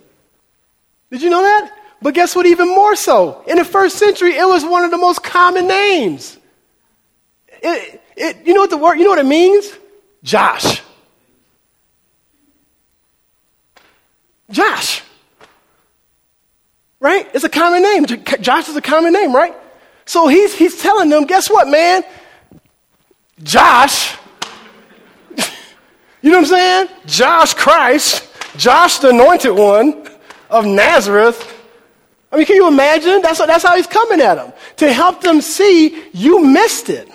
Did you know that? But guess what? Even more so. In the first century, it was one of the most common names. It, it, you know what the word, you know what it means? Josh. Josh. Right? It's a common name. Josh is a common name, right? So he's, he's telling them, guess what, man? Josh, *laughs* you know what I'm saying? Josh Christ, Josh the anointed one of Nazareth. I mean, can you imagine? That's, that's how he's coming at them. To help them see you missed it.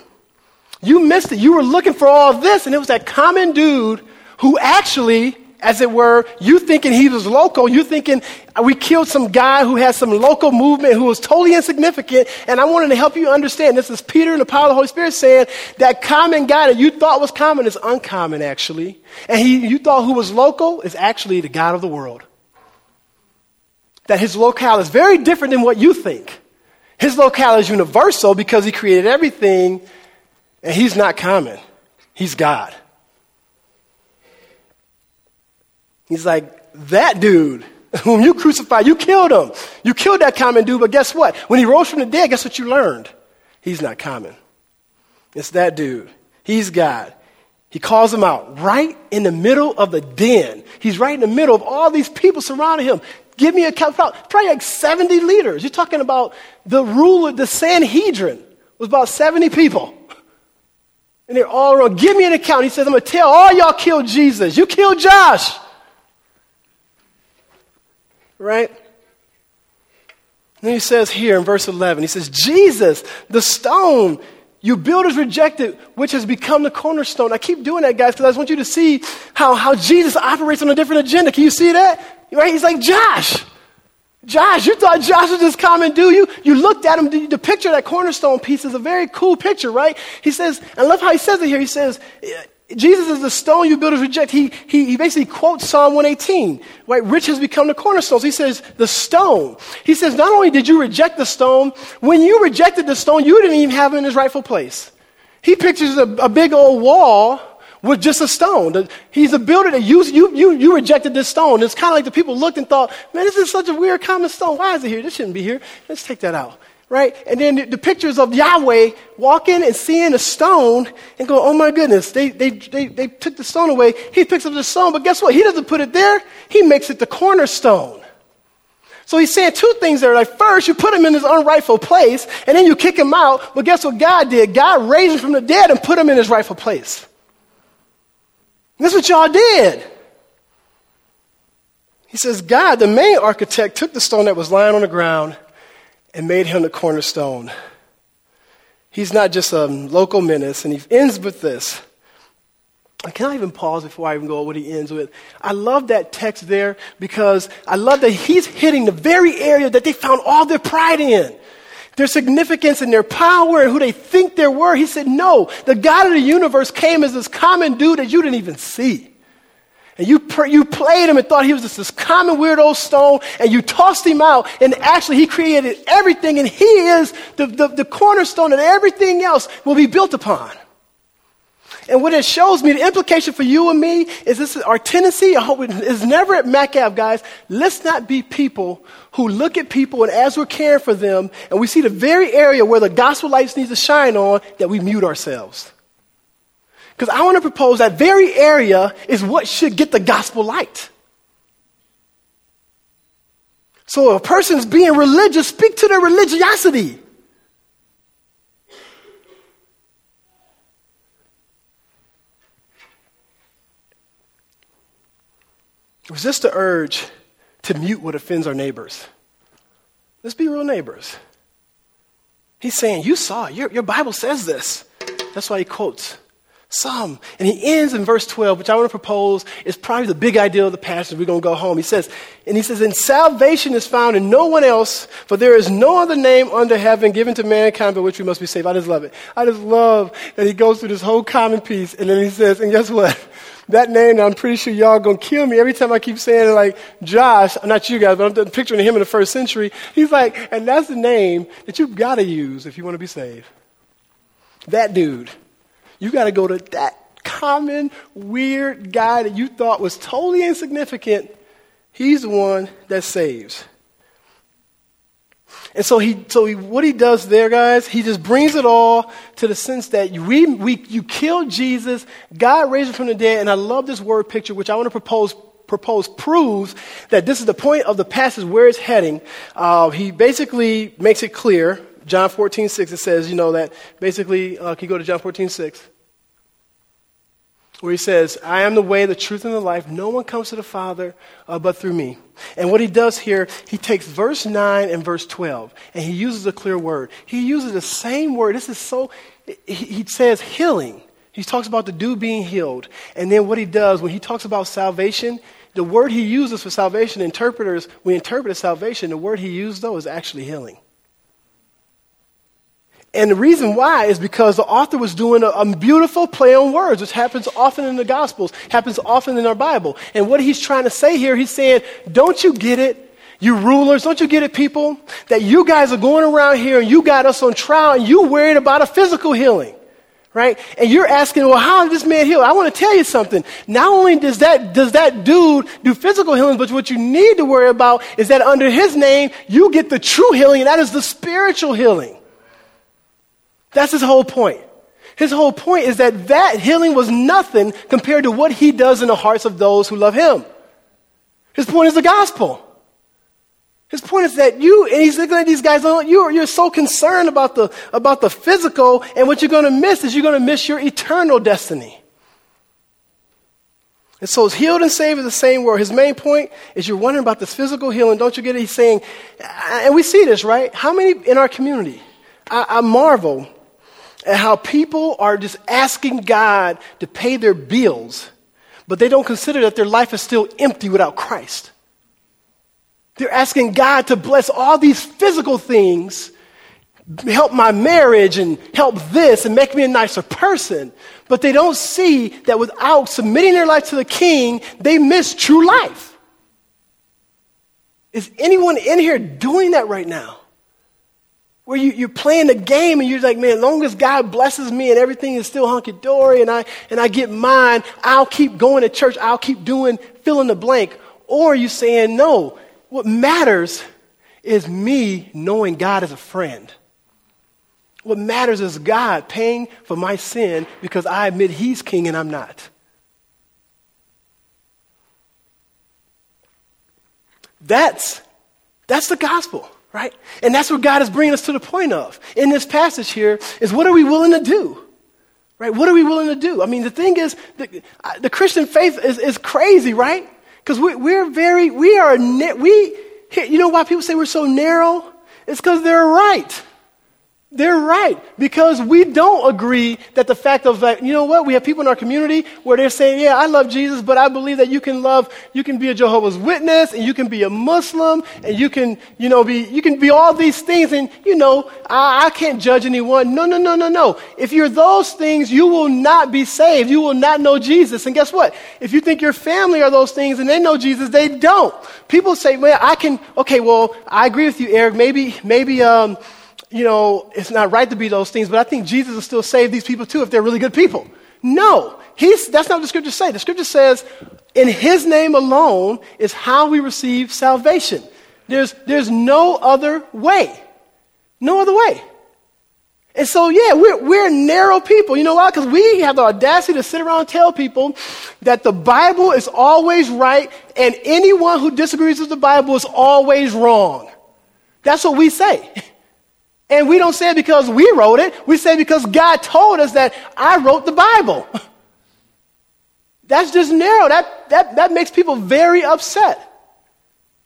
You missed it. You were looking for all this, and it was that common dude who actually, as it were, you thinking he was local, you thinking uh, we killed some guy who had some local movement who was totally insignificant. And I wanted to help you understand this is Peter and the power of the Holy Spirit saying that common guy that you thought was common is uncommon, actually. And he, you thought who was local is actually the God of the world. That his locale is very different than what you think. His locale is universal because he created everything and he's not common, he's God. He's like, that dude *laughs* whom you crucified, you killed him. You killed that common dude, but guess what? When he rose from the dead, guess what you learned? He's not common. It's that dude. He's God. He calls him out right in the middle of the den. He's right in the middle of all these people surrounding him. Give me a count. Probably like 70 leaders. You're talking about the ruler, the Sanhedrin was about 70 people. *laughs* And they're all around. Give me an account. He says, I'm going to tell all y'all killed Jesus. You killed Josh. Right? then he says here in verse 11, he says, Jesus, the stone you builders rejected, which has become the cornerstone. I keep doing that, guys, because I just want you to see how, how Jesus operates on a different agenda. Can you see that? Right? He's like, Josh, Josh, you thought Josh was this common dude. You, you looked at him, the, picture that cornerstone piece is a very cool picture, right? He says, I love how he says it here. He says, eh, Jesus is the stone you builders reject. He, he, he basically quotes Psalm 118, right? Rich has become the cornerstone. So he says, the stone. He says, not only did you reject the stone, when you rejected the stone, you didn't even have it in its rightful place. He pictures a, a big old wall with just a stone. He's a builder that you, you, you, you rejected this stone. It's kind of like the people looked and thought, man, this is such a weird common stone. Why is it here? This shouldn't be here. Let's take that out. Right? And then the, the pictures of Yahweh walking and seeing a stone and go, oh my goodness, they, they, they, they took the stone away. He picks up the stone, but guess what? He doesn't put it there. He makes it the cornerstone. So he's saying two things there. Like, first, you put him in his unrightful place, and then you kick him out. But guess what God did? God raised him from the dead and put him in his rightful place. That's what y'all did. He says, God, the main architect, took the stone that was lying on the ground and made him the cornerstone. He's not just a local menace, and he ends with this. Can I even pause before I even go what he ends with? I love that text there because I love that he's hitting the very area that they found all their pride in their significance and their power and who they think they were. He said, No, the God of the universe came as this common dude that you didn't even see. And you, you played him and thought he was just this common weirdo stone, and you tossed him out, and actually he created everything, and he is the, the, the cornerstone, and everything else will be built upon. And what it shows me, the implication for you and me is this is our tendency, is never at MacAv, guys. Let's not be people who look at people and as we're caring for them and we see the very area where the gospel lights need to shine on, that we mute ourselves. Because I want to propose that very area is what should get the gospel light. So if a person's being religious, speak to their religiosity. Resist the urge to mute what offends our neighbors. Let's be real neighbors. He's saying, You saw. Your, your Bible says this. That's why he quotes Psalm. And he ends in verse 12, which I want to propose is probably the big idea of the passage. We're going to go home. He says, and he says, and salvation is found in no one else, for there is no other name under heaven given to mankind by which we must be saved. I just love it. I just love that he goes through this whole common piece, and then he says, and guess what? *laughs* That name, I'm pretty sure y'all gonna kill me every time I keep saying it like Josh, not you guys, but I'm picturing him in the first century. He's like, and that's the name that you've got to use if you want to be saved. That dude. You got to go to that common, weird guy that you thought was totally insignificant. He's the one that saves. And so he, so he, what he does there, guys, he just brings it all to the sense that we, we, you killed Jesus, God raised him from the dead, and I love this word picture, which I want to propose propose proves that this is the point of the passage where it's heading. Uh, he basically makes it clear. John 14, 6, it says, you know, that basically, uh, can you go to John 14, 6? Where he says, I am the way, the truth, and the life. No one comes to the Father uh, but through me. And what he does here, he takes verse 9 and verse 12, and he uses a clear word. He uses the same word. This is so, he, he says healing. He talks about the dude being healed. And then what he does, when he talks about salvation, the word he uses for salvation, interpreters, we interpret salvation, the word he used, though, is actually healing. And the reason why is because the author was doing a, a, beautiful play on words, which happens often in the Gospels, happens often in our Bible. And what he's trying to say here, he's saying, don't you get it? You rulers, don't you get it, people? That you guys are going around here and you got us on trial and you worried about a physical healing. Right? And you're asking, well, how did this man heal? I want to tell you something. Not only does that, does that dude do physical healing, but what you need to worry about is that under his name, you get the true healing, and that is the spiritual healing. That's his whole point. His whole point is that that healing was nothing compared to what he does in the hearts of those who love him. His point is the gospel. His point is that you, and he's looking at these guys, oh, you're, you're so concerned about the, about the physical, and what you're going to miss is you're going to miss your eternal destiny. And so healed and saved is the same word. His main point is you're wondering about this physical healing. Don't you get it? He's saying, and we see this, right? How many in our community? I, I marvel and how people are just asking God to pay their bills, but they don't consider that their life is still empty without Christ. They're asking God to bless all these physical things, help my marriage and help this and make me a nicer person. But they don't see that without submitting their life to the king, they miss true life. Is anyone in here doing that right now? Where you, you're playing the game and you're like, man, as long as God blesses me and everything is still hunky dory and I, and I get mine, I'll keep going to church, I'll keep doing fill in the blank. Or you're saying, no, what matters is me knowing God as a friend. What matters is God paying for my sin because I admit He's king and I'm not. That's, that's the gospel right? And that's what God is bringing us to the point of in this passage here is what are we willing to do? Right? What are we willing to do? I mean, the thing is, the, the Christian faith is, is crazy, right? Because we, we're very, we are, we, you know why people say we're so narrow? It's because they're right. They're right because we don't agree that the fact of like, you know what, we have people in our community where they're saying, yeah, I love Jesus, but I believe that you can love, you can be a Jehovah's Witness and you can be a Muslim and you can, you know, be, you can be all these things and, you know, I, I can't judge anyone. No, no, no, no, no. If you're those things, you will not be saved. You will not know Jesus. And guess what? If you think your family are those things and they know Jesus, they don't. People say, well, I can, okay, well, I agree with you, Eric. Maybe, maybe, um, you know, it's not right to be those things, but I think Jesus will still save these people too if they're really good people. No, he's, that's not what the scripture says. The scripture says, in his name alone is how we receive salvation. There's, there's no other way. No other way. And so, yeah, we're, we're narrow people. You know why? Because we have the audacity to sit around and tell people that the Bible is always right and anyone who disagrees with the Bible is always wrong. That's what we say. *laughs* And we don't say it because we wrote it. We say it because God told us that I wrote the Bible. *laughs* That's just narrow. That, that, that makes people very upset.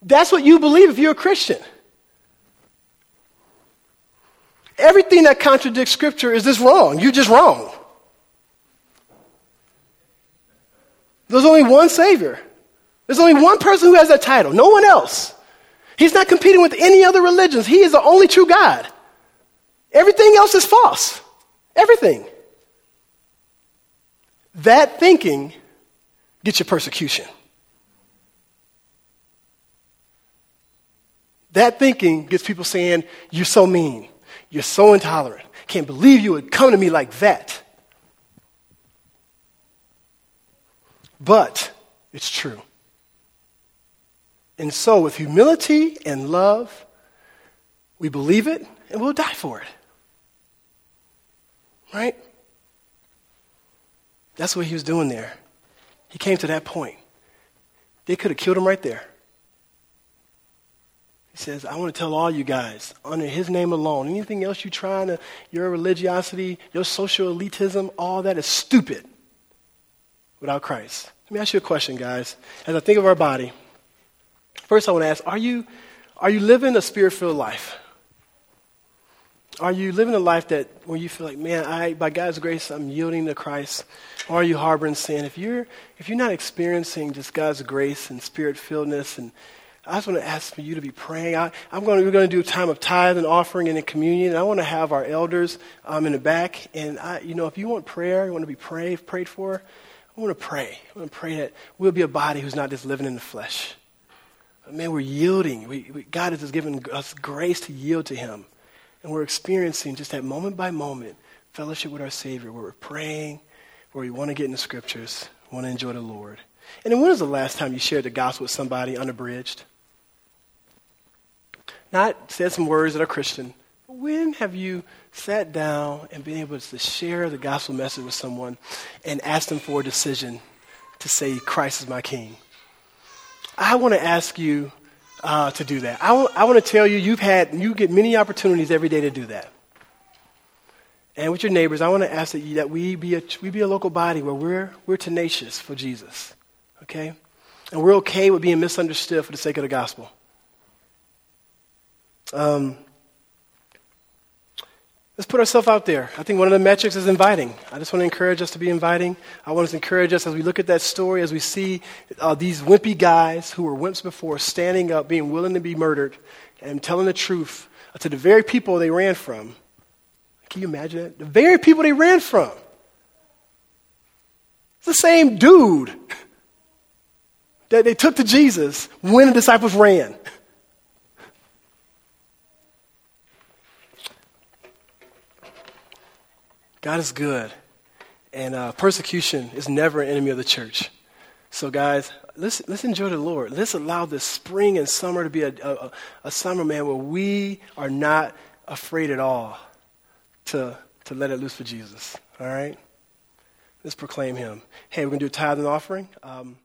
That's what you believe if you're a Christian. Everything that contradicts Scripture is just wrong. You're just wrong. There's only one Savior. There's only one person who has that title, no one else. He's not competing with any other religions. He is the only true God. Everything else is false. Everything. That thinking gets you persecution. That thinking gets people saying, You're so mean. You're so intolerant. Can't believe you would come to me like that. But it's true. And so, with humility and love, we believe it and we'll die for it. Right? That's what he was doing there. He came to that point. They could have killed him right there. He says, I want to tell all you guys, under his name alone, anything else you trying to, your religiosity, your social elitism, all that is stupid without Christ. Let me ask you a question, guys. As I think of our body, first I want to ask, are you, are you living a spirit-filled life? Are you living a life that where you feel like, man, I, by God's grace, I'm yielding to Christ? Or are you harboring sin? If you're, if you're not experiencing just God's grace and spirit-filledness and I just want to ask for you to be praying. I, am going to, we're going to do a time of tithe and offering and in communion. And I want to have our elders um, in the back. And, I, you know, if you want prayer, you want to be prayed, prayed for, I want to pray. I want to pray that we'll be a body who's not just living in the flesh. Man, we're yielding. We, we, God has just given us grace to yield to Him. And we're experiencing just that moment by moment fellowship with our Savior where we're praying, where we want to get in the scriptures, want to enjoy the Lord. And then when was the last time you shared the gospel with somebody unabridged? not said some words that are Christian. When have you sat down and been able to share the gospel message with someone and ask them for a decision to say, Christ is my king? I want to ask you uh, to do that. I, w- I want to tell you, you've had, you get many opportunities every day to do that. And with your neighbors, I want to ask that, you, that we, be a, we be a local body where we're, we're tenacious for Jesus, okay? And we're okay with being misunderstood for the sake of the gospel. Um, let's put ourselves out there. I think one of the metrics is inviting. I just want to encourage us to be inviting. I want to encourage us as we look at that story, as we see uh, these wimpy guys who were wimps before standing up, being willing to be murdered, and telling the truth to the very people they ran from. Can you imagine that? The very people they ran from. It's the same dude that they took to Jesus when the disciples ran. God is good. And uh, persecution is never an enemy of the church. So, guys, let's, let's enjoy the Lord. Let's allow this spring and summer to be a, a, a summer, man, where we are not afraid at all to, to let it loose for Jesus. All right? Let's proclaim him. Hey, we're going to do a tithe and offering. Um,